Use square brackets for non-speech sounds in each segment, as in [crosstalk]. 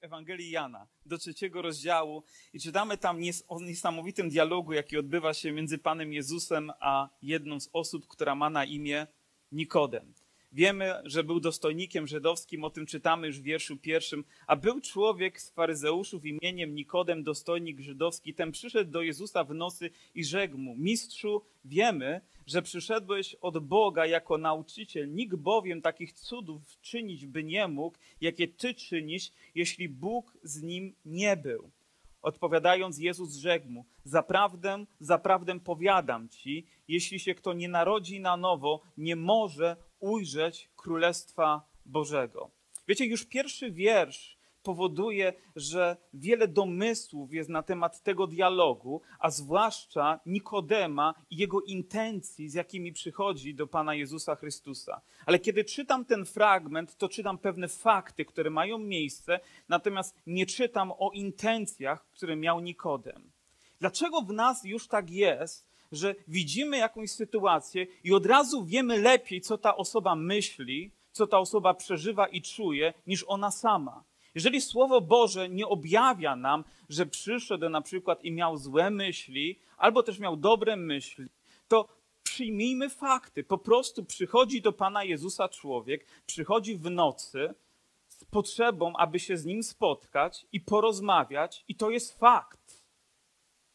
Ewangelii Jana, do trzeciego rozdziału i czytamy tam o niesamowitym dialogu, jaki odbywa się między Panem Jezusem a jedną z osób, która ma na imię Nikodem. Wiemy, że był dostojnikiem żydowskim, o tym czytamy już w wierszu pierwszym. A był człowiek z faryzeuszów imieniem Nikodem, dostojnik żydowski. Ten przyszedł do Jezusa w nocy i rzekł mu: Mistrzu, wiemy, że przyszedłeś od Boga jako nauczyciel. Nikt bowiem takich cudów czynić by nie mógł, jakie ty czynisz, jeśli Bóg z nim nie był. Odpowiadając, Jezus rzekł mu: Zaprawdę, zaprawdę powiadam ci, jeśli się kto nie narodzi na nowo, nie może ujrzeć Królestwa Bożego. Wiecie, już pierwszy wiersz powoduje, że wiele domysłów jest na temat tego dialogu, a zwłaszcza Nikodema i jego intencji, z jakimi przychodzi do Pana Jezusa Chrystusa. Ale kiedy czytam ten fragment, to czytam pewne fakty, które mają miejsce, natomiast nie czytam o intencjach, które miał Nikodem. Dlaczego w nas już tak jest, że widzimy jakąś sytuację i od razu wiemy lepiej, co ta osoba myśli, co ta osoba przeżywa i czuje, niż ona sama. Jeżeli Słowo Boże nie objawia nam, że przyszedł na przykład i miał złe myśli, albo też miał dobre myśli, to przyjmijmy fakty. Po prostu przychodzi do Pana Jezusa człowiek, przychodzi w nocy z potrzebą, aby się z nim spotkać i porozmawiać, i to jest fakt.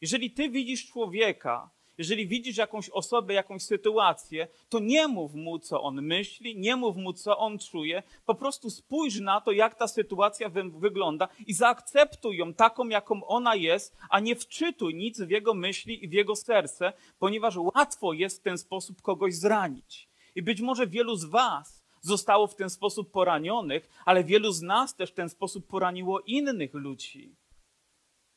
Jeżeli ty widzisz człowieka, jeżeli widzisz jakąś osobę, jakąś sytuację, to nie mów mu, co on myśli, nie mów mu, co on czuje. Po prostu spójrz na to, jak ta sytuacja wy wygląda i zaakceptuj ją taką, jaką ona jest, a nie wczytuj nic w jego myśli i w jego serce, ponieważ łatwo jest w ten sposób kogoś zranić. I być może wielu z Was zostało w ten sposób poranionych, ale wielu z nas też w ten sposób poraniło innych ludzi,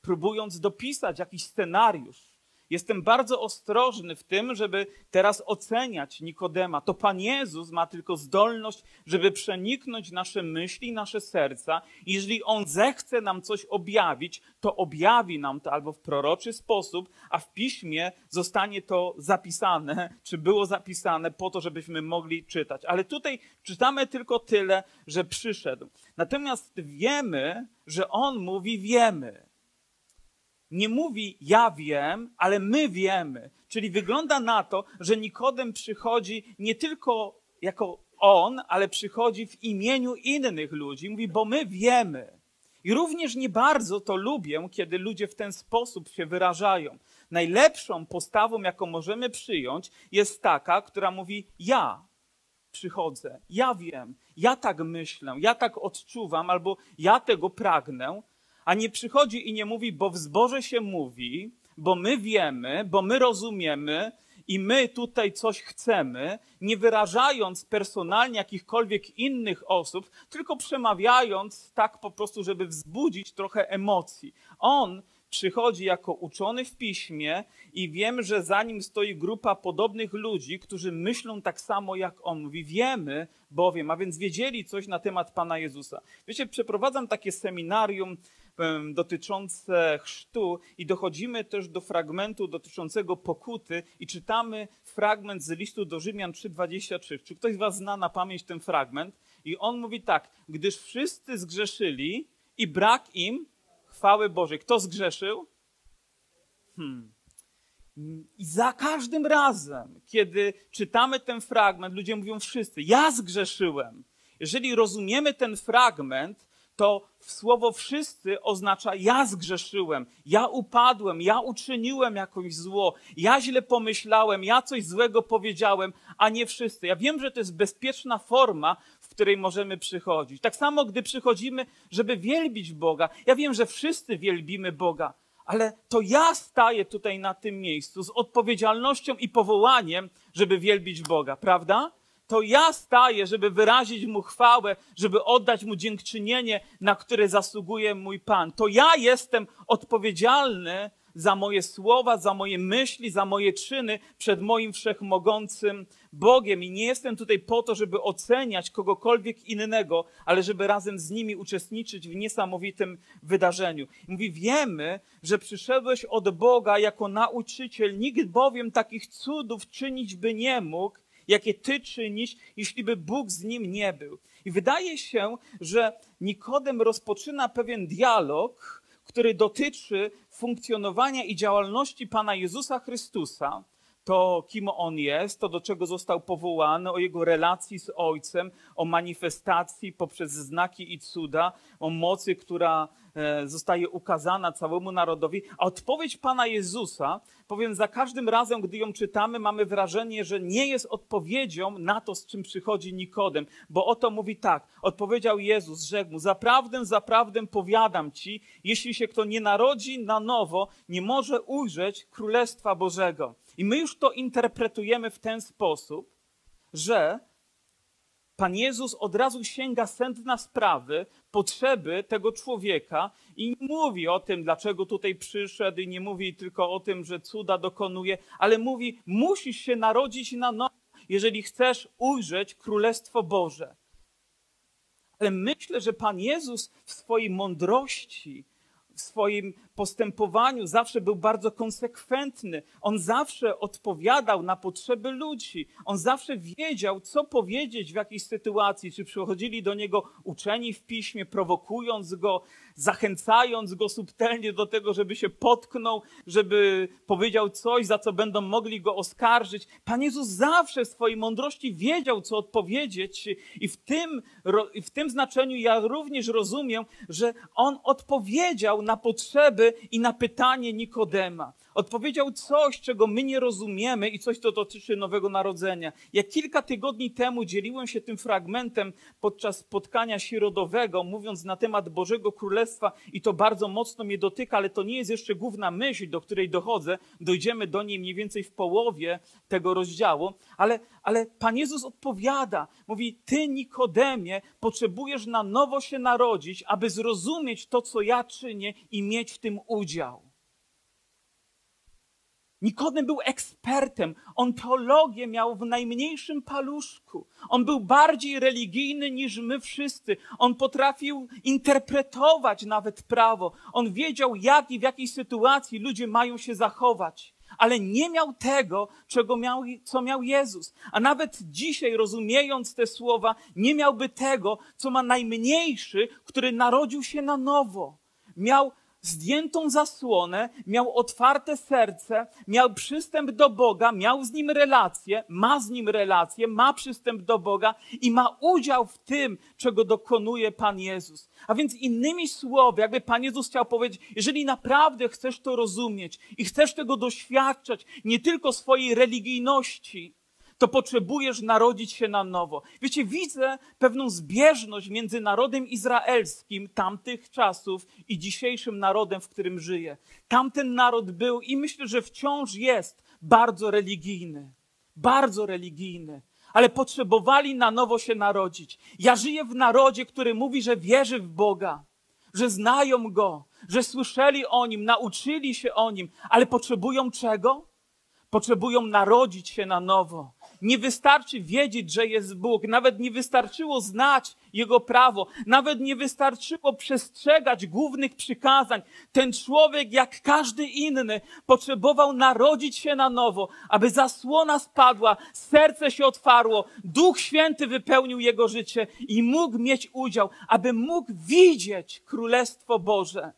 próbując dopisać jakiś scenariusz Jestem bardzo ostrożny w tym, żeby teraz oceniać Nikodema. To Pan Jezus ma tylko zdolność, żeby przeniknąć nasze myśli, nasze serca. Jeżeli On zechce nam coś objawić, to objawi nam to albo w proroczy sposób, a w piśmie zostanie to zapisane, czy było zapisane po to, żebyśmy mogli czytać. Ale tutaj czytamy tylko tyle, że przyszedł. Natomiast wiemy, że On mówi wiemy nie mówi ja wiem, ale my wiemy. Czyli wygląda na to, że Nikodem przychodzi nie tylko jako on, ale przychodzi w imieniu innych ludzi. Mówi, bo my wiemy. I również nie bardzo to lubię, kiedy ludzie w ten sposób się wyrażają. Najlepszą postawą, jaką możemy przyjąć, jest taka, która mówi: Ja przychodzę, ja wiem, ja tak myślę, ja tak odczuwam, albo ja tego pragnę, a nie przychodzi i nie mówi, bo w zborze się mówi, bo my wiemy, bo my rozumiemy i my tutaj coś chcemy, nie wyrażając personalnie jakichkolwiek innych osób, tylko przemawiając tak po prostu, żeby wzbudzić trochę emocji. On przychodzi jako uczony w piśmie i wiem, że za nim stoi grupa podobnych ludzi, którzy myślą tak samo jak on mówi. Wiemy bowiem, a więc wiedzieli coś na temat Pana Jezusa. Wiecie, przeprowadzam takie seminarium dotyczące chrztu i dochodzimy też do fragmentu dotyczącego pokuty i czytamy fragment z listu do Rzymian 3:23. Czy ktoś z was zna na pamięć ten fragment? I on mówi tak: gdyż wszyscy zgrzeszyli i brak im chwały Bożej. Kto zgrzeszył? Hmm. I za każdym razem, kiedy czytamy ten fragment, ludzie mówią wszyscy: Ja zgrzeszyłem. Jeżeli rozumiemy ten fragment, to słowo wszyscy oznacza ja zgrzeszyłem, ja upadłem, ja uczyniłem jakieś zło, ja źle pomyślałem, ja coś złego powiedziałem, a nie wszyscy. Ja wiem, że to jest bezpieczna forma, w której możemy przychodzić. Tak samo, gdy przychodzimy, żeby wielbić Boga. Ja wiem, że wszyscy wielbimy Boga, ale to ja staję tutaj na tym miejscu z odpowiedzialnością i powołaniem, żeby wielbić Boga, prawda? To ja staję, żeby wyrazić Mu chwałę, żeby oddać Mu dziękczynienie, na które zasługuje mój Pan. To ja jestem odpowiedzialny za moje słowa, za moje myśli, za moje czyny przed moim wszechmogącym Bogiem. I nie jestem tutaj po to, żeby oceniać kogokolwiek innego, ale żeby razem z nimi uczestniczyć w niesamowitym wydarzeniu. mówi, wiemy, że przyszedłeś od Boga jako nauczyciel, nikt bowiem takich cudów czynić by nie mógł, jakie ty czynisz, jeśli by Bóg z nim nie był. I wydaje się, że Nikodem rozpoczyna pewien dialog, który dotyczy funkcjonowania i działalności Pana Jezusa Chrystusa, to kim on jest, to do czego został powołany, o jego relacji z Ojcem, o manifestacji poprzez znaki i cuda, o mocy, która zostaje ukazana całemu narodowi. A odpowiedź Pana Jezusa, powiem, za każdym razem, gdy ją czytamy, mamy wrażenie, że nie jest odpowiedzią na to, z czym przychodzi Nikodem, bo oto mówi tak, odpowiedział Jezus, rzekł mu, zaprawdę, zaprawdę powiadam ci, jeśli się kto nie narodzi na nowo, nie może ujrzeć Królestwa Bożego. I my już to interpretujemy w ten sposób, że Pan Jezus od razu sięga sedna sprawy, potrzeby tego człowieka i nie mówi o tym, dlaczego tutaj przyszedł, i nie mówi tylko o tym, że cuda dokonuje, ale mówi: musisz się narodzić na nowo, jeżeli chcesz ujrzeć Królestwo Boże. Ale myślę, że Pan Jezus w swojej mądrości, w swoim postępowaniu zawsze był bardzo konsekwentny. On zawsze odpowiadał na potrzeby ludzi. On zawsze wiedział, co powiedzieć w jakiejś sytuacji. Czy przychodzili do niego uczeni w piśmie, prowokując go, zachęcając go subtelnie do tego, żeby się potknął, żeby powiedział coś, za co będą mogli go oskarżyć. Pan Jezus zawsze w swojej mądrości wiedział, co odpowiedzieć, i w tym, w tym znaczeniu ja również rozumiem, że on odpowiedział na potrzeby i na pytanie Nikodema. Odpowiedział coś, czego my nie rozumiemy i coś, co dotyczy Nowego Narodzenia. Jak kilka tygodni temu dzieliłem się tym fragmentem podczas spotkania środowego, mówiąc na temat Bożego Królestwa i to bardzo mocno mnie dotyka, ale to nie jest jeszcze główna myśl, do której dochodzę. Dojdziemy do niej mniej więcej w połowie tego rozdziału, ale, ale Pan Jezus odpowiada. Mówi, ty Nikodemie potrzebujesz na nowo się narodzić, aby zrozumieć to, co ja czynię i mieć w tym udział. Nikodem był ekspertem. On teologię miał w najmniejszym paluszku. On był bardziej religijny niż my wszyscy. On potrafił interpretować nawet prawo. On wiedział, jak i w jakiej sytuacji ludzie mają się zachować. Ale nie miał tego, czego miał, co miał Jezus. A nawet dzisiaj, rozumiejąc te słowa, nie miałby tego, co ma najmniejszy, który narodził się na nowo. Miał zdjętą zasłonę, miał otwarte serce, miał przystęp do Boga, miał z nim relację, ma z nim relację, ma przystęp do Boga i ma udział w tym, czego dokonuje Pan Jezus. A więc innymi słowy, jakby Pan Jezus chciał powiedzieć, jeżeli naprawdę chcesz to rozumieć i chcesz tego doświadczać, nie tylko swojej religijności, to potrzebujesz narodzić się na nowo. Wiecie, widzę pewną zbieżność między narodem izraelskim tamtych czasów i dzisiejszym narodem, w którym żyję. Tamten naród był i myślę, że wciąż jest bardzo religijny. Bardzo religijny. Ale potrzebowali na nowo się narodzić. Ja żyję w narodzie, który mówi, że wierzy w Boga, że znają Go, że słyszeli o Nim, nauczyli się o Nim, ale potrzebują czego? Potrzebują narodzić się na nowo. Nie wystarczy wiedzieć, że jest Bóg, nawet nie wystarczyło znać Jego prawo, nawet nie wystarczyło przestrzegać głównych przykazań. Ten człowiek, jak każdy inny, potrzebował narodzić się na nowo, aby zasłona spadła, serce się otwarło, Duch Święty wypełnił jego życie i mógł mieć udział, aby mógł widzieć Królestwo Boże.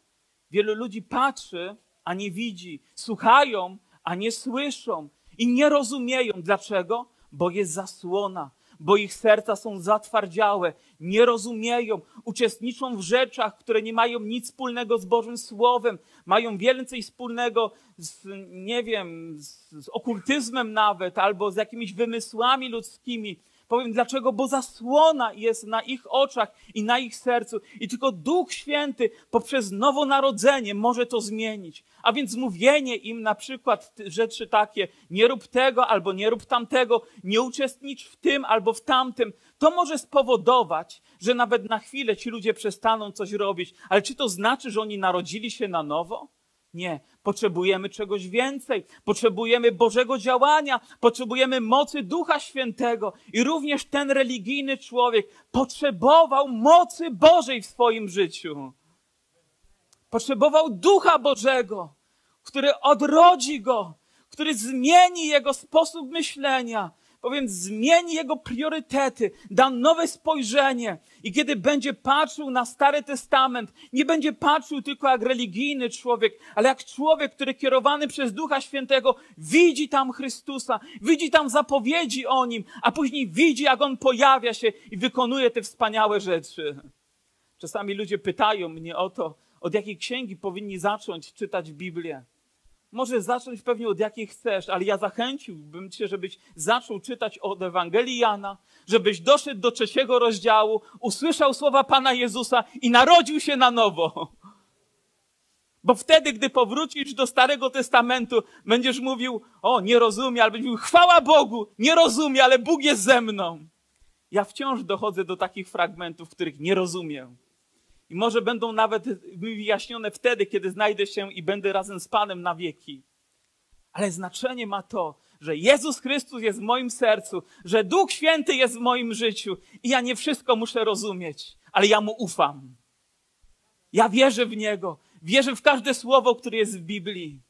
Wielu ludzi patrzy, a nie widzi, słuchają, a nie słyszą i nie rozumieją. Dlaczego? Bo jest zasłona, bo ich serca są zatwardziałe, nie rozumieją, uczestniczą w rzeczach, które nie mają nic wspólnego z Bożym Słowem, mają więcej wspólnego z, nie wiem, z, z okultyzmem nawet, albo z jakimiś wymysłami ludzkimi. Powiem dlaczego, bo zasłona jest na ich oczach i na ich sercu i tylko Duch Święty poprzez nowonarodzenie może to zmienić. A więc mówienie im na przykład rzeczy takie, nie rób tego albo nie rób tamtego, nie uczestnicz w tym albo w tamtym, to może spowodować, że nawet na chwilę ci ludzie przestaną coś robić. Ale czy to znaczy, że oni narodzili się na nowo? Nie. Potrzebujemy czegoś więcej. Potrzebujemy Bożego działania. Potrzebujemy mocy Ducha Świętego. I również ten religijny człowiek potrzebował mocy Bożej w swoim życiu. Potrzebował Ducha Bożego, który odrodzi go, który zmieni jego sposób myślenia. Bowiem zmieni jego priorytety, da nowe spojrzenie. I kiedy będzie patrzył na Stary Testament, nie będzie patrzył tylko jak religijny człowiek, ale jak człowiek, który kierowany przez Ducha Świętego widzi tam Chrystusa, widzi tam zapowiedzi o nim, a później widzi, jak on pojawia się i wykonuje te wspaniałe rzeczy. Czasami ludzie pytają mnie o to, od jakiej księgi powinni zacząć czytać Biblię. Możesz zacząć pewnie od jakiej chcesz, ale ja zachęciłbym cię, żebyś zaczął czytać od Ewangelii Jana, żebyś doszedł do trzeciego rozdziału, usłyszał słowa Pana Jezusa i narodził się na nowo. Bo wtedy, gdy powrócisz do Starego Testamentu, będziesz mówił, o, nie rozumie, albo będziesz mówił, chwała Bogu, nie rozumie, ale Bóg jest ze mną. Ja wciąż dochodzę do takich fragmentów, których nie rozumiem. I może będą nawet wyjaśnione wtedy, kiedy znajdę się i będę razem z Panem na wieki. Ale znaczenie ma to, że Jezus Chrystus jest w moim sercu, że Duch Święty jest w moim życiu i ja nie wszystko muszę rozumieć, ale ja Mu ufam. Ja wierzę w Niego, wierzę w każde słowo, które jest w Biblii.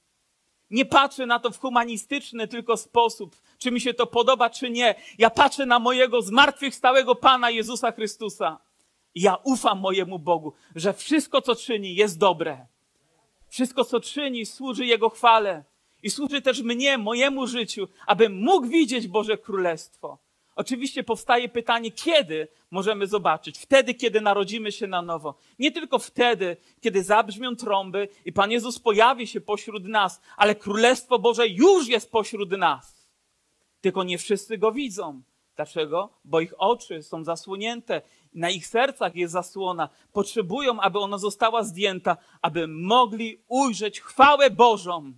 Nie patrzę na to w humanistyczny tylko sposób, czy mi się to podoba, czy nie. Ja patrzę na mojego zmartwychwstałego Pana Jezusa Chrystusa. Ja ufam mojemu Bogu, że wszystko, co czyni, jest dobre. Wszystko, co czyni, służy Jego chwale. I służy też mnie, mojemu życiu, abym mógł widzieć Boże Królestwo. Oczywiście powstaje pytanie, kiedy możemy zobaczyć? Wtedy, kiedy narodzimy się na nowo. Nie tylko wtedy, kiedy zabrzmią trąby i Pan Jezus pojawi się pośród nas, ale Królestwo Boże już jest pośród nas. Tylko nie wszyscy go widzą. Dlaczego? Bo ich oczy są zasłonięte na ich sercach jest zasłona. Potrzebują, aby ona została zdjęta, aby mogli ujrzeć chwałę Bożą.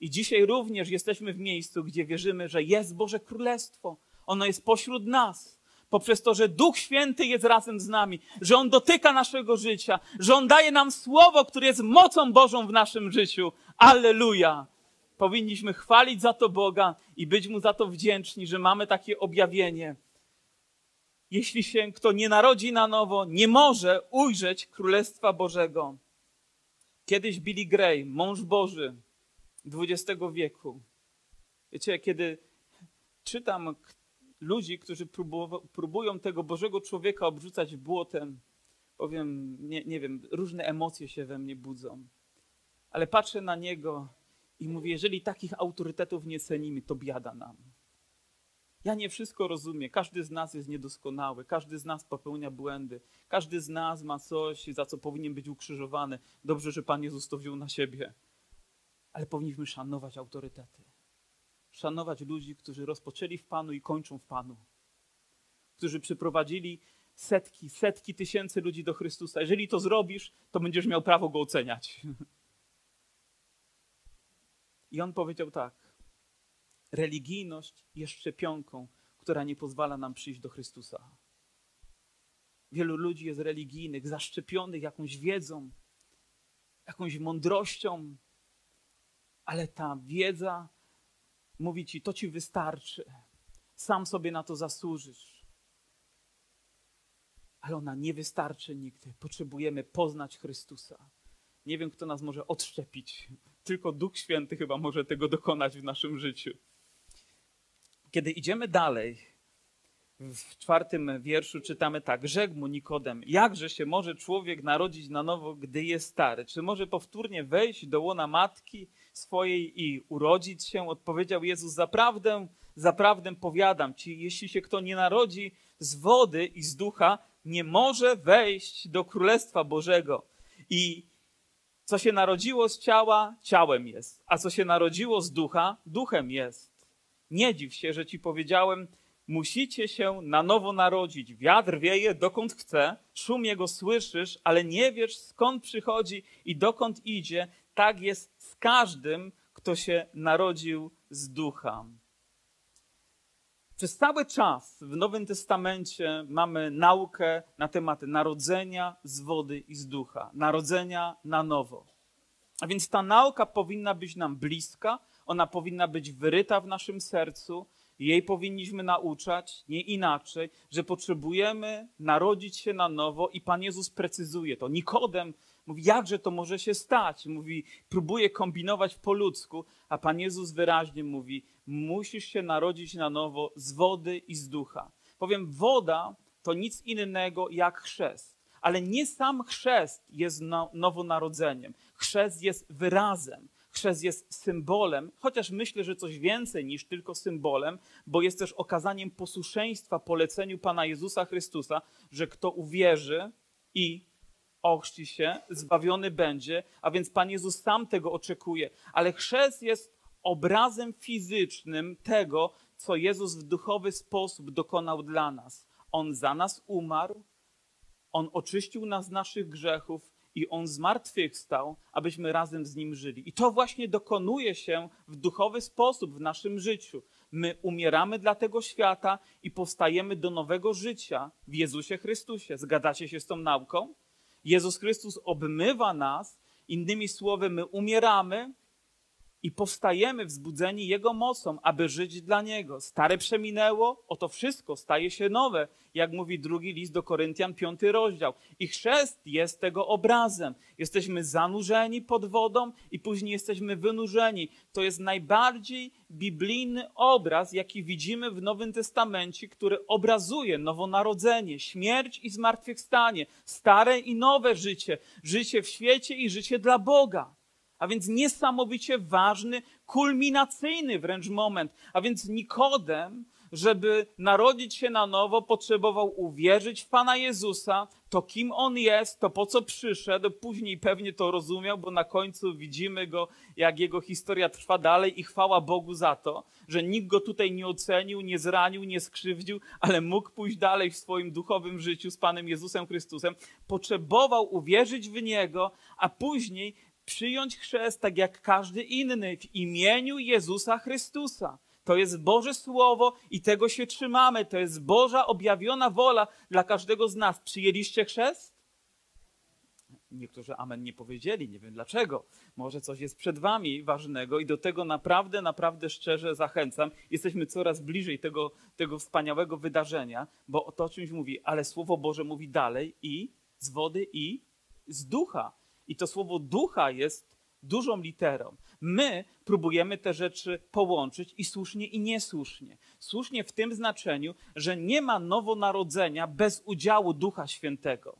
I dzisiaj również jesteśmy w miejscu, gdzie wierzymy, że jest Boże Królestwo. Ono jest pośród nas. Poprzez to, że Duch Święty jest razem z nami, że On dotyka naszego życia, że On daje nam słowo, które jest mocą Bożą w naszym życiu. Alleluja! Powinniśmy chwalić za to Boga i być Mu za to wdzięczni, że mamy takie objawienie jeśli się kto nie narodzi na nowo, nie może ujrzeć Królestwa Bożego. Kiedyś Billy Gray, mąż Boży XX wieku. Wiecie, kiedy czytam ludzi, którzy próbują tego Bożego człowieka obrzucać błotem, powiem, nie, nie wiem, różne emocje się we mnie budzą. Ale patrzę na niego i mówię, jeżeli takich autorytetów nie cenimy, to biada nam. Ja nie wszystko rozumiem. Każdy z nas jest niedoskonały, każdy z nas popełnia błędy, każdy z nas ma coś, za co powinien być ukrzyżowany. Dobrze, że Pan Jezus to wziął na siebie. Ale powinniśmy szanować autorytety. Szanować ludzi, którzy rozpoczęli w Panu i kończą w Panu. Którzy przyprowadzili setki, setki tysięcy ludzi do Chrystusa. Jeżeli to zrobisz, to będziesz miał prawo go oceniać. [laughs] I on powiedział tak religijność jest szczepionką, która nie pozwala nam przyjść do Chrystusa. Wielu ludzi jest religijnych, zaszczepionych jakąś wiedzą, jakąś mądrością, ale ta wiedza mówi ci, to ci wystarczy. Sam sobie na to zasłużysz. Ale ona nie wystarczy nigdy. Potrzebujemy poznać Chrystusa. Nie wiem, kto nas może odszczepić. Tylko Duch Święty chyba może tego dokonać w naszym życiu. Kiedy idziemy dalej, w czwartym wierszu czytamy tak: Rzekł mu Nikodem, jakże się może człowiek narodzić na nowo, gdy jest stary? Czy może powtórnie wejść do łona matki swojej i urodzić się? Odpowiedział Jezus: Zaprawdę, zaprawdę powiadam ci, jeśli się kto nie narodzi z wody i z ducha, nie może wejść do Królestwa Bożego. I co się narodziło z ciała, ciałem jest, a co się narodziło z ducha, duchem jest. Nie dziw się, że ci powiedziałem, musicie się na nowo narodzić. Wiatr wieje dokąd chce, szum jego słyszysz, ale nie wiesz skąd przychodzi i dokąd idzie. Tak jest z każdym, kto się narodził z ducha. Przez cały czas w Nowym Testamencie mamy naukę na temat narodzenia z wody i z ducha, narodzenia na nowo. A więc ta nauka powinna być nam bliska, ona powinna być wyryta w naszym sercu, jej powinniśmy nauczać, nie inaczej, że potrzebujemy narodzić się na nowo i Pan Jezus precyzuje to. Nikodem mówi, jakże to może się stać? Mówi, próbuje kombinować po ludzku, a Pan Jezus wyraźnie mówi, musisz się narodzić na nowo z wody i z ducha. Powiem, woda to nic innego jak chrzest. Ale nie sam chrzest jest nowonarodzeniem. Chrzest jest wyrazem chrzest jest symbolem, chociaż myślę, że coś więcej niż tylko symbolem, bo jest też okazaniem posłuszeństwa poleceniu Pana Jezusa Chrystusa, że kto uwierzy i ochrzci się, zbawiony będzie, a więc Pan Jezus sam tego oczekuje. Ale chrzest jest obrazem fizycznym tego, co Jezus w duchowy sposób dokonał dla nas. On za nas umarł, On oczyścił nas z naszych grzechów i On zmartwychwstał, abyśmy razem z Nim żyli. I to właśnie dokonuje się w duchowy sposób w naszym życiu. My umieramy dla tego świata i powstajemy do nowego życia w Jezusie Chrystusie. Zgadzacie się z tą nauką? Jezus Chrystus obmywa nas, innymi słowy, my umieramy i powstajemy wzbudzeni Jego mocą, aby żyć dla Niego. Stare przeminęło, oto wszystko staje się nowe, jak mówi drugi list do Koryntian, piąty rozdział. I chrzest jest tego obrazem. Jesteśmy zanurzeni pod wodą i później jesteśmy wynurzeni. To jest najbardziej biblijny obraz, jaki widzimy w Nowym Testamencie, który obrazuje nowonarodzenie, śmierć i zmartwychwstanie, stare i nowe życie, życie w świecie i życie dla Boga. A więc niesamowicie ważny, kulminacyjny wręcz moment. A więc Nikodem, żeby narodzić się na nowo, potrzebował uwierzyć w Pana Jezusa, to kim On jest, to po co przyszedł. Później pewnie to rozumiał, bo na końcu widzimy go, jak jego historia trwa dalej i chwała Bogu za to, że nikt go tutaj nie ocenił, nie zranił, nie skrzywdził, ale mógł pójść dalej w swoim duchowym życiu z Panem Jezusem Chrystusem. Potrzebował uwierzyć w Niego, a później przyjąć chrzest tak jak każdy inny w imieniu Jezusa Chrystusa. To jest Boże Słowo i tego się trzymamy. To jest Boża objawiona wola dla każdego z nas. Przyjęliście chrzest? Niektórzy amen nie powiedzieli, nie wiem dlaczego. Może coś jest przed wami ważnego i do tego naprawdę, naprawdę szczerze zachęcam. Jesteśmy coraz bliżej tego, tego wspaniałego wydarzenia, bo to o czymś mówi, ale Słowo Boże mówi dalej i z wody i z ducha. I to słowo ducha jest dużą literą. My próbujemy te rzeczy połączyć i słusznie i niesłusznie. Słusznie w tym znaczeniu, że nie ma nowonarodzenia bez udziału Ducha Świętego.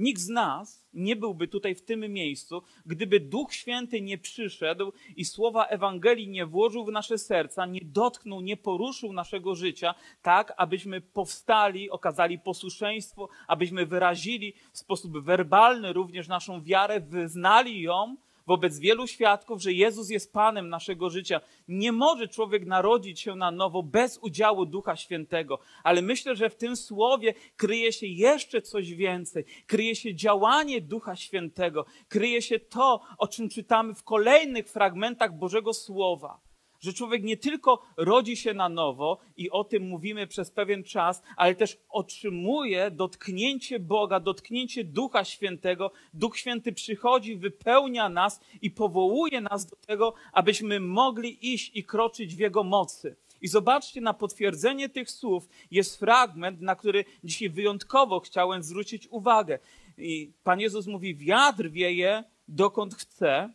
Nikt z nas nie byłby tutaj w tym miejscu, gdyby Duch Święty nie przyszedł i słowa Ewangelii nie włożył w nasze serca, nie dotknął, nie poruszył naszego życia, tak abyśmy powstali, okazali posłuszeństwo, abyśmy wyrazili w sposób werbalny również naszą wiarę, wyznali ją wobec wielu świadków, że Jezus jest Panem naszego życia. Nie może człowiek narodzić się na nowo bez udziału Ducha Świętego, ale myślę, że w tym słowie kryje się jeszcze coś więcej. Kryje się działanie Ducha Świętego, kryje się to, o czym czytamy w kolejnych fragmentach Bożego Słowa że człowiek nie tylko rodzi się na nowo i o tym mówimy przez pewien czas, ale też otrzymuje dotknięcie Boga, dotknięcie Ducha Świętego. Duch Święty przychodzi, wypełnia nas i powołuje nas do tego, abyśmy mogli iść i kroczyć w Jego mocy. I zobaczcie, na potwierdzenie tych słów jest fragment, na który dzisiaj wyjątkowo chciałem zwrócić uwagę. I Pan Jezus mówi: Wiatr wieje dokąd chce,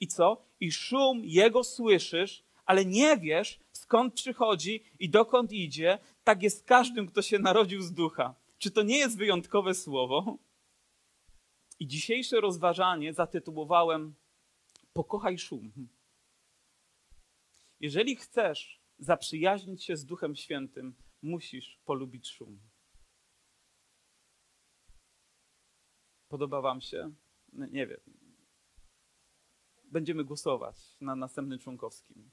i co? I szum jego słyszysz, ale nie wiesz, skąd przychodzi i dokąd idzie, tak jest z każdym, kto się narodził z ducha. Czy to nie jest wyjątkowe słowo? I dzisiejsze rozważanie zatytułowałem Pokochaj szum. Jeżeli chcesz zaprzyjaźnić się z Duchem Świętym, musisz polubić szum. Podoba Wam się? Nie wiem. Będziemy głosować na następnym członkowskim.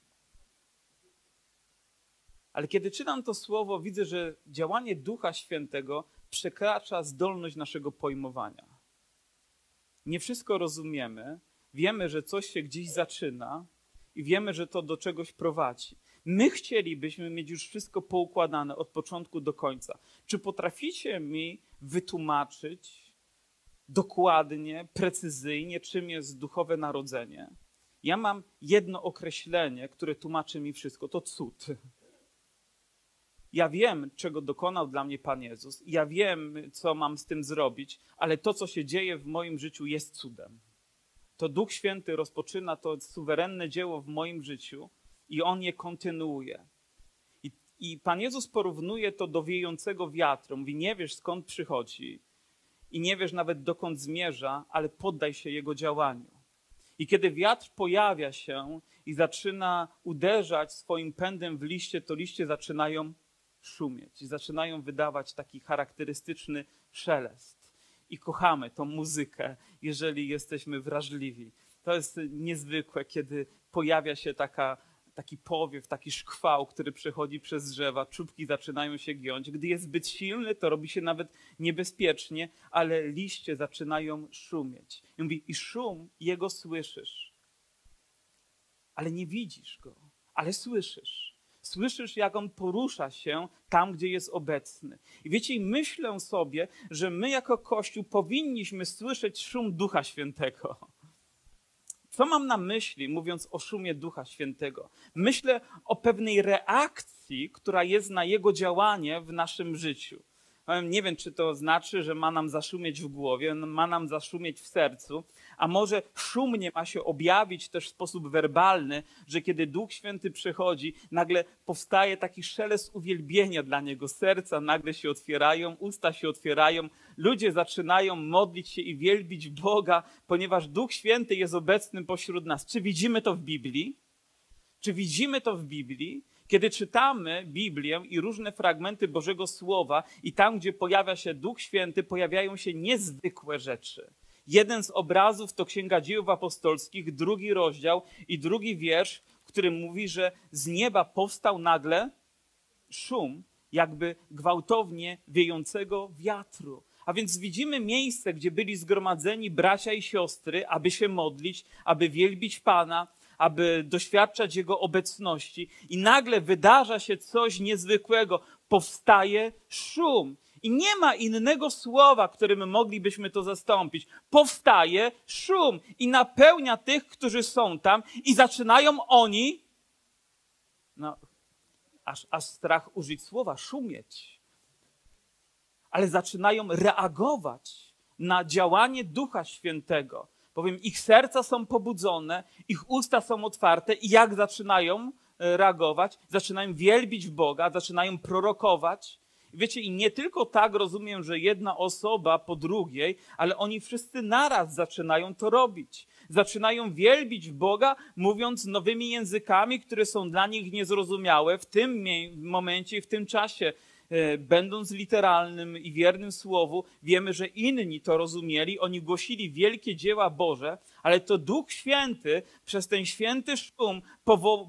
Ale kiedy czytam to słowo, widzę, że działanie Ducha Świętego przekracza zdolność naszego pojmowania. Nie wszystko rozumiemy, wiemy, że coś się gdzieś zaczyna i wiemy, że to do czegoś prowadzi. My chcielibyśmy mieć już wszystko poukładane od początku do końca. Czy potraficie mi wytłumaczyć dokładnie, precyzyjnie, czym jest duchowe narodzenie? Ja mam jedno określenie, które tłumaczy mi wszystko. To cud. Ja wiem, czego dokonał dla mnie Pan Jezus, ja wiem, co mam z tym zrobić, ale to, co się dzieje w moim życiu, jest cudem. To Duch Święty rozpoczyna to suwerenne dzieło w moim życiu i On je kontynuuje. I, I Pan Jezus porównuje to do wiejącego wiatru. Mówi, nie wiesz skąd przychodzi i nie wiesz nawet dokąd zmierza, ale poddaj się Jego działaniu. I kiedy wiatr pojawia się i zaczyna uderzać swoim pędem w liście, to liście zaczynają szumieć i zaczynają wydawać taki charakterystyczny szelest. I kochamy tą muzykę, jeżeli jesteśmy wrażliwi. To jest niezwykłe, kiedy pojawia się taka, taki powiew, taki szkwał, który przechodzi przez drzewa, czubki zaczynają się giąć. Gdy jest zbyt silny, to robi się nawet niebezpiecznie, ale liście zaczynają szumieć. I mówi, i szum jego słyszysz, ale nie widzisz go, ale słyszysz. Słyszysz, jak on porusza się tam, gdzie jest obecny. I wiecie, myślę sobie, że my jako Kościół powinniśmy słyszeć szum Ducha Świętego. Co mam na myśli, mówiąc o szumie Ducha Świętego? Myślę o pewnej reakcji, która jest na jego działanie w naszym życiu. Nie wiem, czy to znaczy, że ma nam zaszumieć w głowie, ma nam zaszumieć w sercu, a może szumnie ma się objawić też w sposób werbalny, że kiedy Duch Święty przychodzi, nagle powstaje taki szelest uwielbienia dla Niego. Serca nagle się otwierają, usta się otwierają, ludzie zaczynają modlić się i wielbić Boga, ponieważ Duch Święty jest obecny pośród nas. Czy widzimy to w Biblii? Czy widzimy to w Biblii? Kiedy czytamy Biblię i różne fragmenty Bożego Słowa, i tam, gdzie pojawia się Duch Święty, pojawiają się niezwykłe rzeczy. Jeden z obrazów to Księga Dzieł Apostolskich, drugi rozdział i drugi wiersz, który mówi, że z nieba powstał nagle szum, jakby gwałtownie wiejącego wiatru. A więc widzimy miejsce, gdzie byli zgromadzeni bracia i siostry, aby się modlić, aby wielbić Pana, aby doświadczać Jego obecności, i nagle wydarza się coś niezwykłego. Powstaje szum. I nie ma innego słowa, którym moglibyśmy to zastąpić. Powstaje szum i napełnia tych, którzy są tam, i zaczynają oni, no, aż, aż strach użyć słowa, szumieć. Ale zaczynają reagować na działanie Ducha Świętego bowiem ich serca są pobudzone, ich usta są otwarte i jak zaczynają e, reagować? Zaczynają wielbić Boga, zaczynają prorokować. Wiecie, i nie tylko tak rozumiem, że jedna osoba po drugiej, ale oni wszyscy naraz zaczynają to robić. Zaczynają wielbić Boga, mówiąc nowymi językami, które są dla nich niezrozumiałe w tym momencie, w tym czasie. E, będąc literalnym i wiernym słowu, wiemy, że inni to rozumieli, oni głosili wielkie dzieła Boże, ale to Duch Święty przez ten święty szum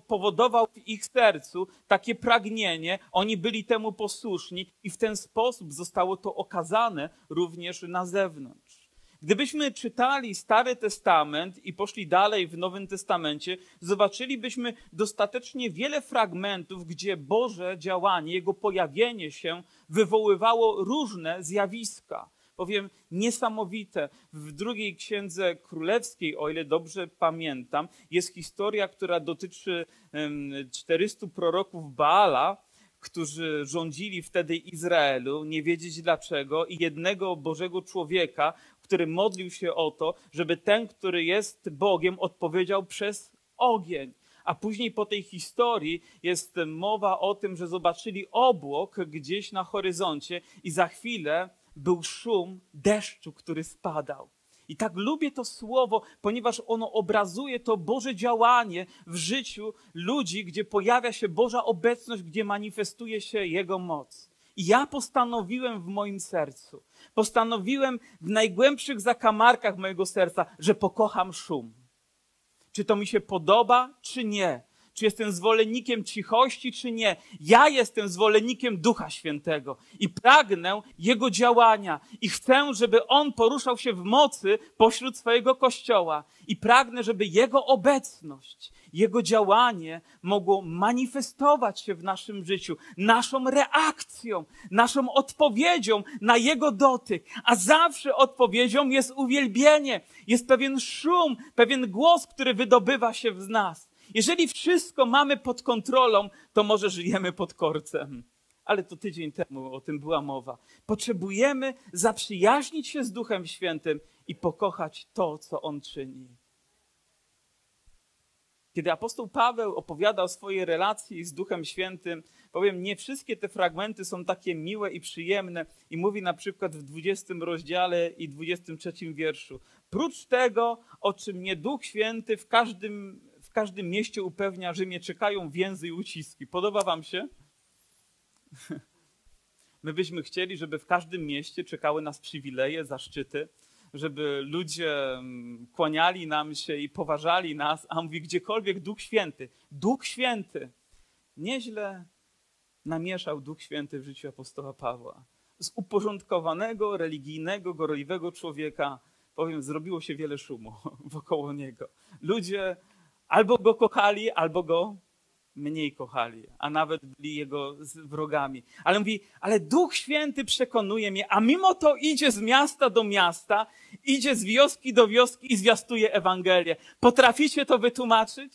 powodował w ich sercu takie pragnienie, oni byli temu posłuszni i w ten sposób zostało to okazane również na zewnątrz. Gdybyśmy czytali Stary Testament i poszli dalej w Nowym Testamencie, zobaczylibyśmy dostatecznie wiele fragmentów, gdzie Boże działanie, Jego pojawienie się wywoływało różne zjawiska. Powiem niesamowite. W drugiej księdze królewskiej, o ile dobrze pamiętam, jest historia, która dotyczy 400 proroków Baala, którzy rządzili wtedy Izraelu, nie wiedzieć dlaczego, i jednego Bożego człowieka, który modlił się o to, żeby ten, który jest Bogiem, odpowiedział przez ogień. A później po tej historii jest mowa o tym, że zobaczyli obłok gdzieś na horyzoncie i za chwilę był szum deszczu, który spadał. I tak lubię to słowo, ponieważ ono obrazuje to Boże działanie w życiu ludzi, gdzie pojawia się Boża obecność, gdzie manifestuje się Jego moc. Ja postanowiłem w moim sercu, postanowiłem w najgłębszych zakamarkach mojego serca, że pokocham szum. Czy to mi się podoba, czy nie? czy jestem zwolennikiem cichości, czy nie. Ja jestem zwolennikiem Ducha Świętego i pragnę Jego działania i chcę, żeby On poruszał się w mocy pośród swojego Kościoła i pragnę, żeby Jego obecność, Jego działanie mogło manifestować się w naszym życiu, naszą reakcją, naszą odpowiedzią na Jego dotyk. A zawsze odpowiedzią jest uwielbienie, jest pewien szum, pewien głos, który wydobywa się z nas. Jeżeli wszystko mamy pod kontrolą, to może żyjemy pod korcem. ale to tydzień temu o tym była mowa. Potrzebujemy zaprzyjaźnić się z Duchem Świętym i pokochać to, co On czyni. Kiedy apostoł Paweł opowiada o swojej relacji z Duchem Świętym, powiem, nie wszystkie te fragmenty są takie miłe i przyjemne. I mówi na przykład w 20 rozdziale i 23 wierszu. Prócz tego, o czym mnie Duch Święty w każdym, w każdym mieście upewnia, że mnie czekają więzy i uciski. Podoba wam się? [laughs] My byśmy chcieli, żeby w każdym mieście czekały nas przywileje, zaszczyty, żeby ludzie mm, kłaniali nam się i poważali nas, a mówi gdziekolwiek Duch Święty. Duch Święty. Nieźle namieszał Duch Święty w życiu apostoła Pawła. Z uporządkowanego, religijnego, gorliwego człowieka, powiem, zrobiło się wiele szumu [laughs] wokoło niego. Ludzie albo go kochali, albo go mniej kochali, a nawet byli jego wrogami. Ale mówi, ale Duch Święty przekonuje mnie, a mimo to idzie z miasta do miasta, idzie z wioski do wioski i zwiastuje Ewangelię. Potraficie to wytłumaczyć?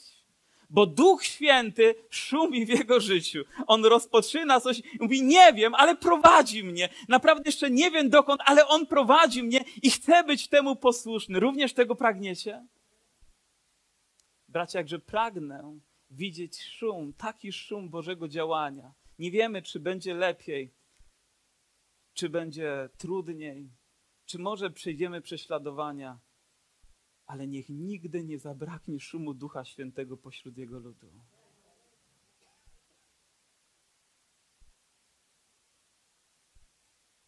Bo Duch Święty szumi w jego życiu. On rozpoczyna coś, mówi, nie wiem, ale prowadzi mnie. Naprawdę jeszcze nie wiem dokąd, ale on prowadzi mnie i chcę być temu posłuszny. Również tego pragniecie? Bracia, jakże pragnę, widzieć szum, taki szum Bożego działania. Nie wiemy, czy będzie lepiej, czy będzie trudniej, czy może przejdziemy prześladowania, ale niech nigdy nie zabraknie szumu Ducha Świętego pośród Jego ludu.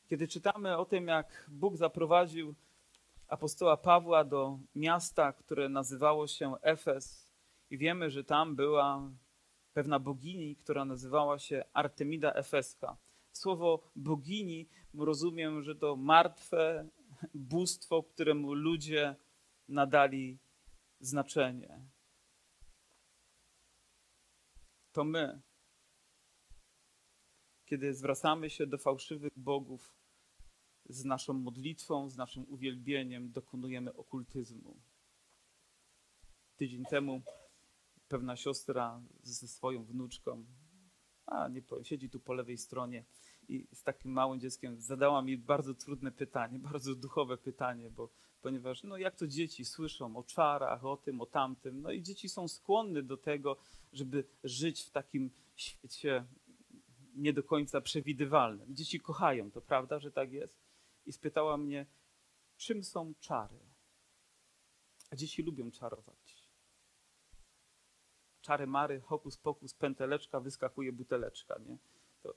Kiedy czytamy o tym, jak Bóg zaprowadził apostoła Pawła do miasta, które nazywało się Efes, i wiemy, że tam była pewna bogini, która nazywała się Artemida Efeska. Słowo bogini rozumiem, że to martwe bóstwo, któremu ludzie nadali znaczenie. To my, kiedy zwracamy się do fałszywych bogów z naszą modlitwą, z naszym uwielbieniem, dokonujemy okultyzmu. Tydzień temu pewna siostra ze swoją wnuczką, a nie powiem, siedzi tu po lewej stronie i z takim małym dzieckiem zadała mi bardzo trudne pytanie, [laughs] bardzo duchowe pytanie, bo ponieważ no jak to dzieci słyszą o czarach, o tym, o tamtym, no i dzieci są skłonne do tego, żeby żyć w takim świecie nie do końca przewidywalnym. Dzieci kochają, to prawda, że tak jest? I spytała mnie, czym są czary? A dzieci lubią czarować czary mary, hokus pokus, pęteleczka, wyskakuje buteleczka, nie? To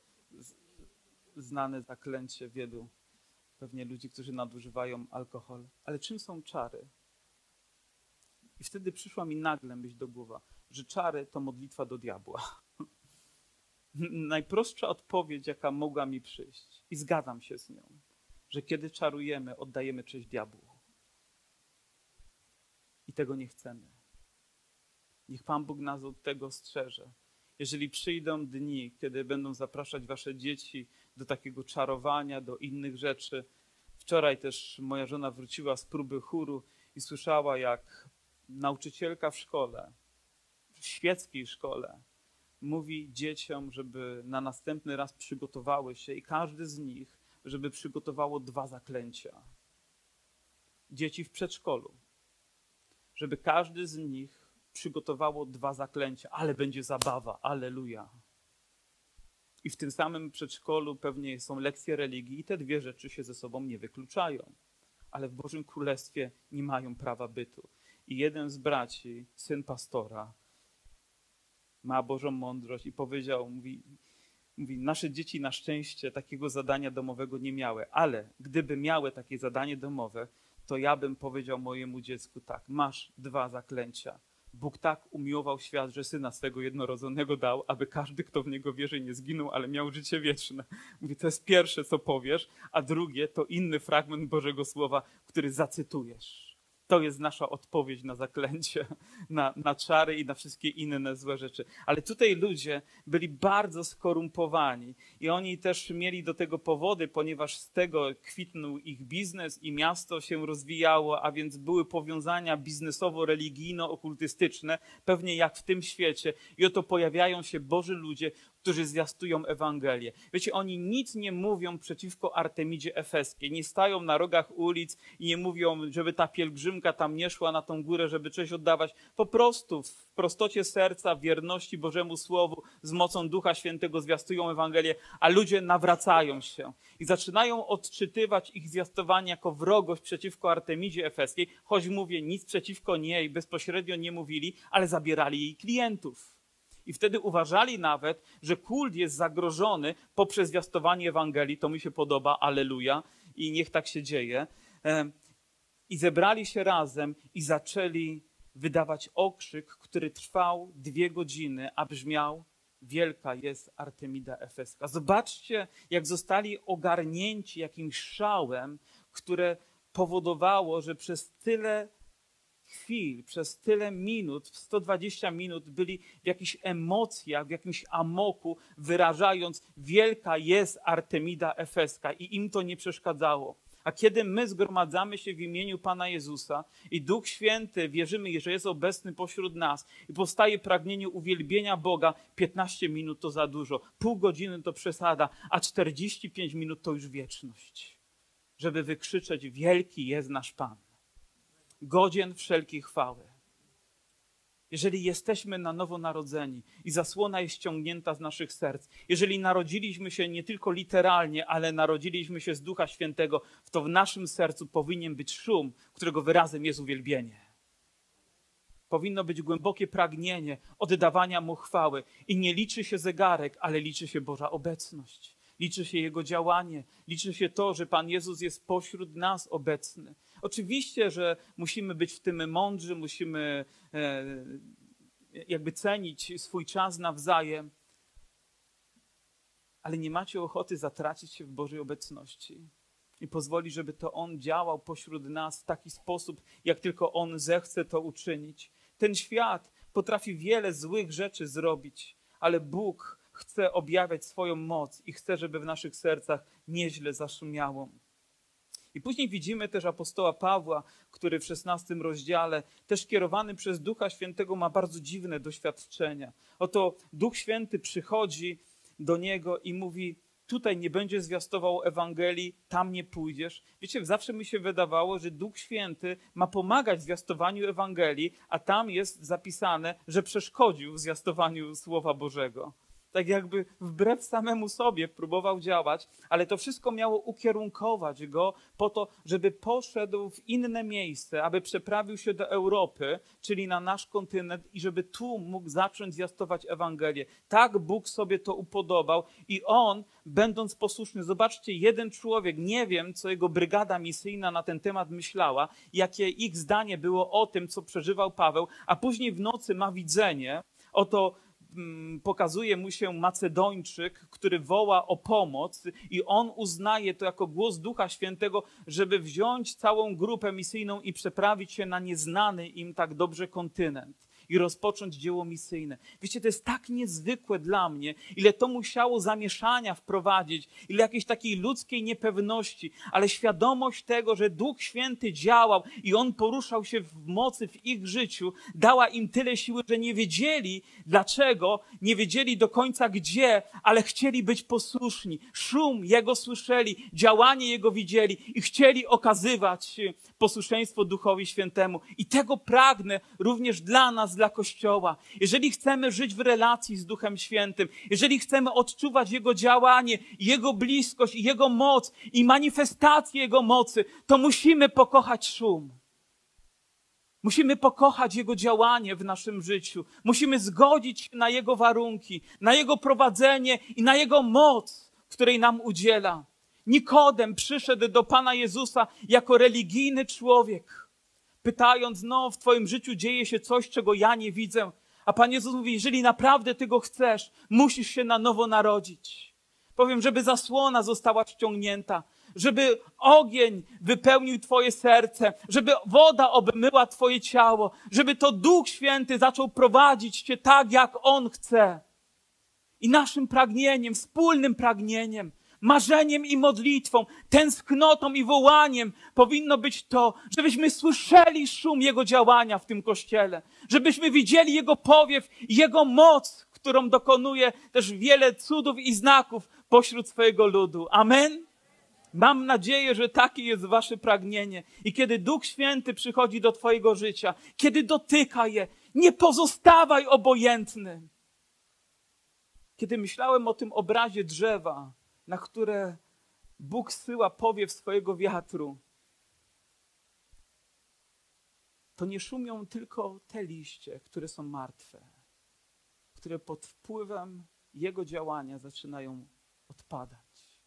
znane zaklęcie wielu pewnie ludzi, którzy nadużywają alkohol. Ale czym są czary? I wtedy przyszła mi nagle myśl do głowy, że czary to modlitwa do diabła. [laughs] Najprostsza odpowiedź, jaka mogła mi przyjść. I zgadzam się z nią, że kiedy czarujemy, oddajemy cześć diabłu. I tego nie chcemy. Niech Pan Bóg nas od tego strzeże. Jeżeli przyjdą dni, kiedy będą zapraszać wasze dzieci do takiego czarowania, do innych rzeczy. Wczoraj też moja żona wróciła z próby chóru i słyszała, jak nauczycielka w szkole, w świeckiej szkole, mówi dzieciom, żeby na następny raz przygotowały się i każdy z nich, żeby przygotowało dwa zaklęcia. Dzieci w przedszkolu, żeby każdy z nich przygotowało dwa zaklęcia, ale będzie zabawa, aleluja. I w tym samym przedszkolu pewnie są lekcje religii i te dwie rzeczy się ze sobą nie wykluczają. Ale w Bożym Królestwie nie mają prawa bytu. I jeden z braci, syn pastora, ma Bożą mądrość i powiedział, mówi, mówi, nasze dzieci na szczęście takiego zadania domowego nie miały, ale gdyby miały takie zadanie domowe, to ja bym powiedział mojemu dziecku tak, masz dwa zaklęcia – Bóg tak umiłował świat, że syna swego jednorodzonego dał, aby każdy, kto w niego wierzy, nie zginął, ale miał życie wieczne. Mówi, to jest pierwsze, co powiesz, a drugie to inny fragment Bożego Słowa, który zacytujesz. To jest nasza odpowiedź na zaklęcie, na, na czary i na wszystkie inne złe rzeczy. Ale tutaj ludzie byli bardzo skorumpowani i oni też mieli do tego powody, ponieważ z tego kwitnął ich biznes i miasto się rozwijało, a więc były powiązania biznesowo-religijno-okultystyczne, pewnie jak w tym świecie. I oto pojawiają się Boży ludzie, którzy zwiastują Ewangelię. Wiecie, oni nic nie mówią przeciwko Artemidzie Efeskiej. Nie stają na rogach ulic i nie mówią, żeby ta pielgrzymka tam nie szła na tą górę, żeby cześć oddawać. Po prostu w prostocie serca, w wierności Bożemu Słowu, z mocą Ducha Świętego zwiastują Ewangelię, a ludzie nawracają się i zaczynają odczytywać ich zwiastowanie jako wrogość przeciwko Artemidzie Efeskiej, choć mówię, nic przeciwko niej bezpośrednio nie mówili, ale zabierali jej klientów. I wtedy uważali nawet, że kult jest zagrożony poprzez zwiastowanie Ewangelii. To mi się podoba, aleluja. I niech tak się dzieje. I zebrali się razem i zaczęli wydawać okrzyk, który trwał dwie godziny, a brzmiał wielka jest Artemida Efeska. Zobaczcie, jak zostali ogarnięci jakimś szałem, które powodowało, że przez tyle chwil, przez tyle minut, 120 minut byli w jakichś emocjach, w jakimś amoku, wyrażając, wielka jest Artemida Efeska i im to nie przeszkadzało. A kiedy my zgromadzamy się w imieniu Pana Jezusa i Duch Święty, wierzymy, że jest obecny pośród nas i powstaje pragnienie uwielbienia Boga, 15 minut to za dużo, pół godziny to przesada, a 45 minut to już wieczność, żeby wykrzyczeć: Wielki jest nasz Pan godzien wszelkiej chwały. Jeżeli jesteśmy na nowo narodzeni i zasłona jest ściągnięta z naszych serc, jeżeli narodziliśmy się nie tylko literalnie, ale narodziliśmy się z Ducha Świętego, to w naszym sercu powinien być szum, którego wyrazem jest uwielbienie. Powinno być głębokie pragnienie oddawania Mu chwały i nie liczy się zegarek, ale liczy się Boża obecność. Liczy się Jego działanie, liczy się to, że Pan Jezus jest pośród nas obecny. Oczywiście, że musimy być w tym mądrzy, musimy e, jakby cenić swój czas nawzajem, ale nie macie ochoty zatracić się w Bożej obecności i pozwoli, żeby to On działał pośród nas w taki sposób, jak tylko On zechce to uczynić. Ten świat potrafi wiele złych rzeczy zrobić, ale Bóg chce objawiać swoją moc i chce, żeby w naszych sercach nieźle zaszumiało. I później widzimy też apostoła Pawła, który w XVI rozdziale, też kierowany przez Ducha Świętego, ma bardzo dziwne doświadczenia. Oto Duch Święty przychodzi do niego i mówi: Tutaj nie będziesz zwiastował Ewangelii, tam nie pójdziesz. Wiecie, zawsze mi się wydawało, że Duch Święty ma pomagać w zwiastowaniu Ewangelii, a tam jest zapisane, że przeszkodził w zwiastowaniu Słowa Bożego tak jakby wbrew samemu sobie próbował działać, ale to wszystko miało ukierunkować go po to, żeby poszedł w inne miejsce, aby przeprawił się do Europy, czyli na nasz kontynent i żeby tu mógł zacząć zwiastować Ewangelię. Tak Bóg sobie to upodobał i on, będąc posłuszny, zobaczcie, jeden człowiek, nie wiem, co jego brygada misyjna na ten temat myślała, jakie ich zdanie było o tym, co przeżywał Paweł, a później w nocy ma widzenie, oto pokazuje mu się Macedończyk, który woła o pomoc, i on uznaje to jako głos Ducha Świętego, żeby wziąć całą grupę misyjną i przeprawić się na nieznany im tak dobrze kontynent i rozpocząć dzieło misyjne. Wiecie, to jest tak niezwykłe dla mnie, ile to musiało zamieszania wprowadzić, ile jakiejś takiej ludzkiej niepewności, ale świadomość tego, że Duch Święty działał i On poruszał się w mocy w ich życiu, dała im tyle siły, że nie wiedzieli dlaczego, nie wiedzieli do końca gdzie, ale chcieli być posłuszni. Szum Jego słyszeli, działanie Jego widzieli i chcieli okazywać posłuszeństwo Duchowi Świętemu. I tego pragnę również dla nas, dla Kościoła. Jeżeli chcemy żyć w relacji z Duchem Świętym, jeżeli chcemy odczuwać Jego działanie, Jego bliskość, Jego moc i manifestację Jego mocy, to musimy pokochać szum. Musimy pokochać Jego działanie w naszym życiu. Musimy zgodzić się na Jego warunki, na Jego prowadzenie i na Jego moc, której nam udziela. Nikodem przyszedł do Pana Jezusa jako religijny człowiek, pytając: No, w Twoim życiu dzieje się coś, czego ja nie widzę. A Pan Jezus mówi: Jeżeli naprawdę Ty go chcesz, musisz się na nowo narodzić. Powiem, żeby zasłona została ściągnięta, żeby ogień wypełnił Twoje serce, żeby woda obmyła Twoje ciało, żeby to Duch Święty zaczął prowadzić Cię tak, jak On chce. I naszym pragnieniem, wspólnym pragnieniem, marzeniem i modlitwą, tęsknotą i wołaniem powinno być to, żebyśmy słyszeli szum Jego działania w tym kościele, żebyśmy widzieli Jego powiew Jego moc, którą dokonuje też wiele cudów i znaków pośród swojego ludu. Amen. Mam nadzieję, że takie jest wasze pragnienie. I kiedy Duch Święty przychodzi do twojego życia, kiedy dotyka je, nie pozostawaj obojętny. Kiedy myślałem o tym obrazie drzewa, na które Bóg syła powiew swojego wiatru, to nie szumią tylko te liście, które są martwe, które pod wpływem Jego działania zaczynają odpadać.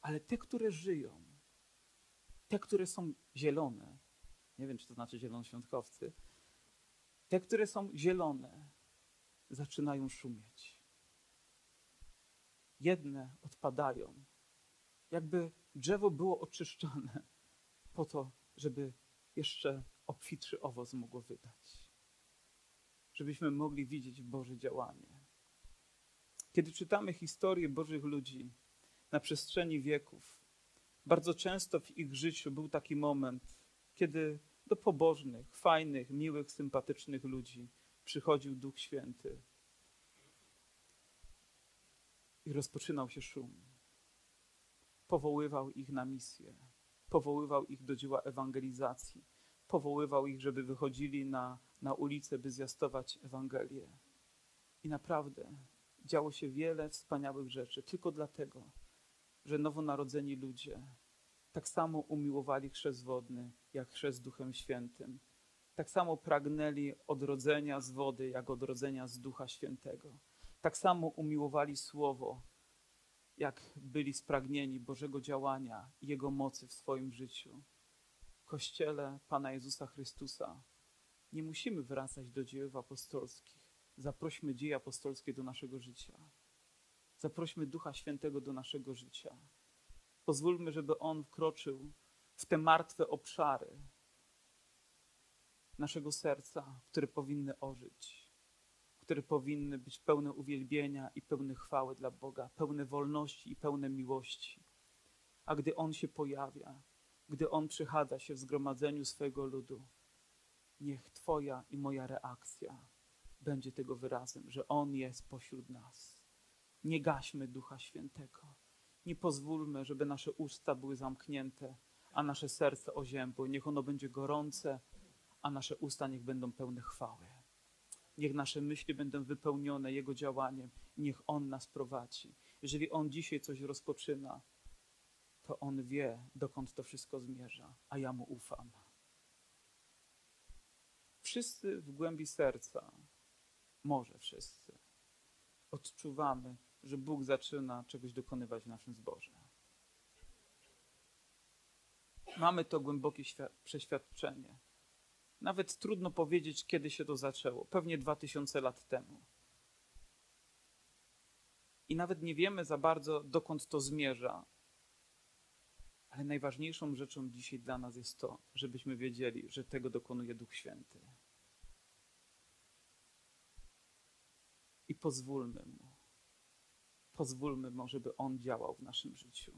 Ale te, które żyją, te, które są zielone, nie wiem, czy to znaczy zielonoświątkowcy, te, które są zielone, zaczynają szumieć. Jedne odpadają, jakby drzewo było oczyszczone [laughs] po to, żeby jeszcze obfitszy owoc mogło wydać. Żebyśmy mogli widzieć Boże działanie. Kiedy czytamy historię Bożych ludzi na przestrzeni wieków, bardzo często w ich życiu był taki moment, kiedy do pobożnych, fajnych, miłych, sympatycznych ludzi przychodził Duch Święty i rozpoczynał się szum. Powoływał ich na misję, powoływał ich do dzieła ewangelizacji, powoływał ich, żeby wychodzili na, na ulicę, by zjastować Ewangelię. I naprawdę działo się wiele wspaniałych rzeczy, tylko dlatego, że nowonarodzeni ludzie tak samo umiłowali chrzest wodny, jak chrzest Duchem Świętym. Tak samo pragnęli odrodzenia z wody, jak odrodzenia z Ducha Świętego. Tak samo umiłowali Słowo, jak byli spragnieni Bożego działania i Jego mocy w swoim życiu. Kościele Pana Jezusa Chrystusa nie musimy wracać do dziejów apostolskich. Zaprośmy dzieje apostolskie do naszego życia. Zaprośmy Ducha Świętego do naszego życia. Pozwólmy, żeby On wkroczył w te martwe obszary naszego serca, które powinny ożyć, które powinny być pełne uwielbienia i pełne chwały dla Boga, pełne wolności i pełne miłości. A gdy On się pojawia, gdy On przychadza się w zgromadzeniu swojego ludu, niech Twoja i moja reakcja będzie tego wyrazem, że On jest pośród nas. Nie gaśmy Ducha Świętego. Nie pozwólmy, żeby nasze usta były zamknięte, a nasze serce oziębło. Niech ono będzie gorące, a nasze usta niech będą pełne chwały. Niech nasze myśli będą wypełnione Jego działaniem. Niech On nas prowadzi. Jeżeli On dzisiaj coś rozpoczyna, to On wie, dokąd to wszystko zmierza, a ja Mu ufam. Wszyscy w głębi serca, może wszyscy, odczuwamy, że Bóg zaczyna czegoś dokonywać w naszym zborze. Mamy to głębokie przeświadczenie. Nawet trudno powiedzieć, kiedy się to zaczęło. Pewnie dwa tysiące lat temu. I nawet nie wiemy za bardzo, dokąd to zmierza, ale najważniejszą rzeczą dzisiaj dla nas jest to, żebyśmy wiedzieli, że tego dokonuje Duch Święty. I pozwólmy Mu, pozwólmy Mu, żeby On działał w naszym życiu.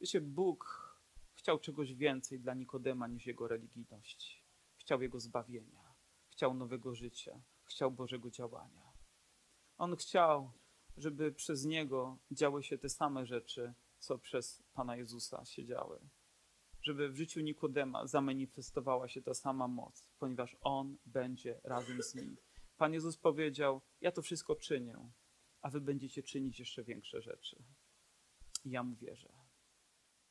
Wiecie, Bóg chciał czegoś więcej dla Nikodema niż jego religijności. Chciał jego zbawienia, chciał nowego życia, chciał Bożego działania. On chciał, żeby przez niego działy się te same rzeczy, co przez Pana Jezusa się działy. Żeby w życiu Nikodema zamanifestowała się ta sama moc, ponieważ On będzie razem z nim. Pan Jezus powiedział: Ja to wszystko czynię, a wy będziecie czynić jeszcze większe rzeczy. I ja mu wierzę.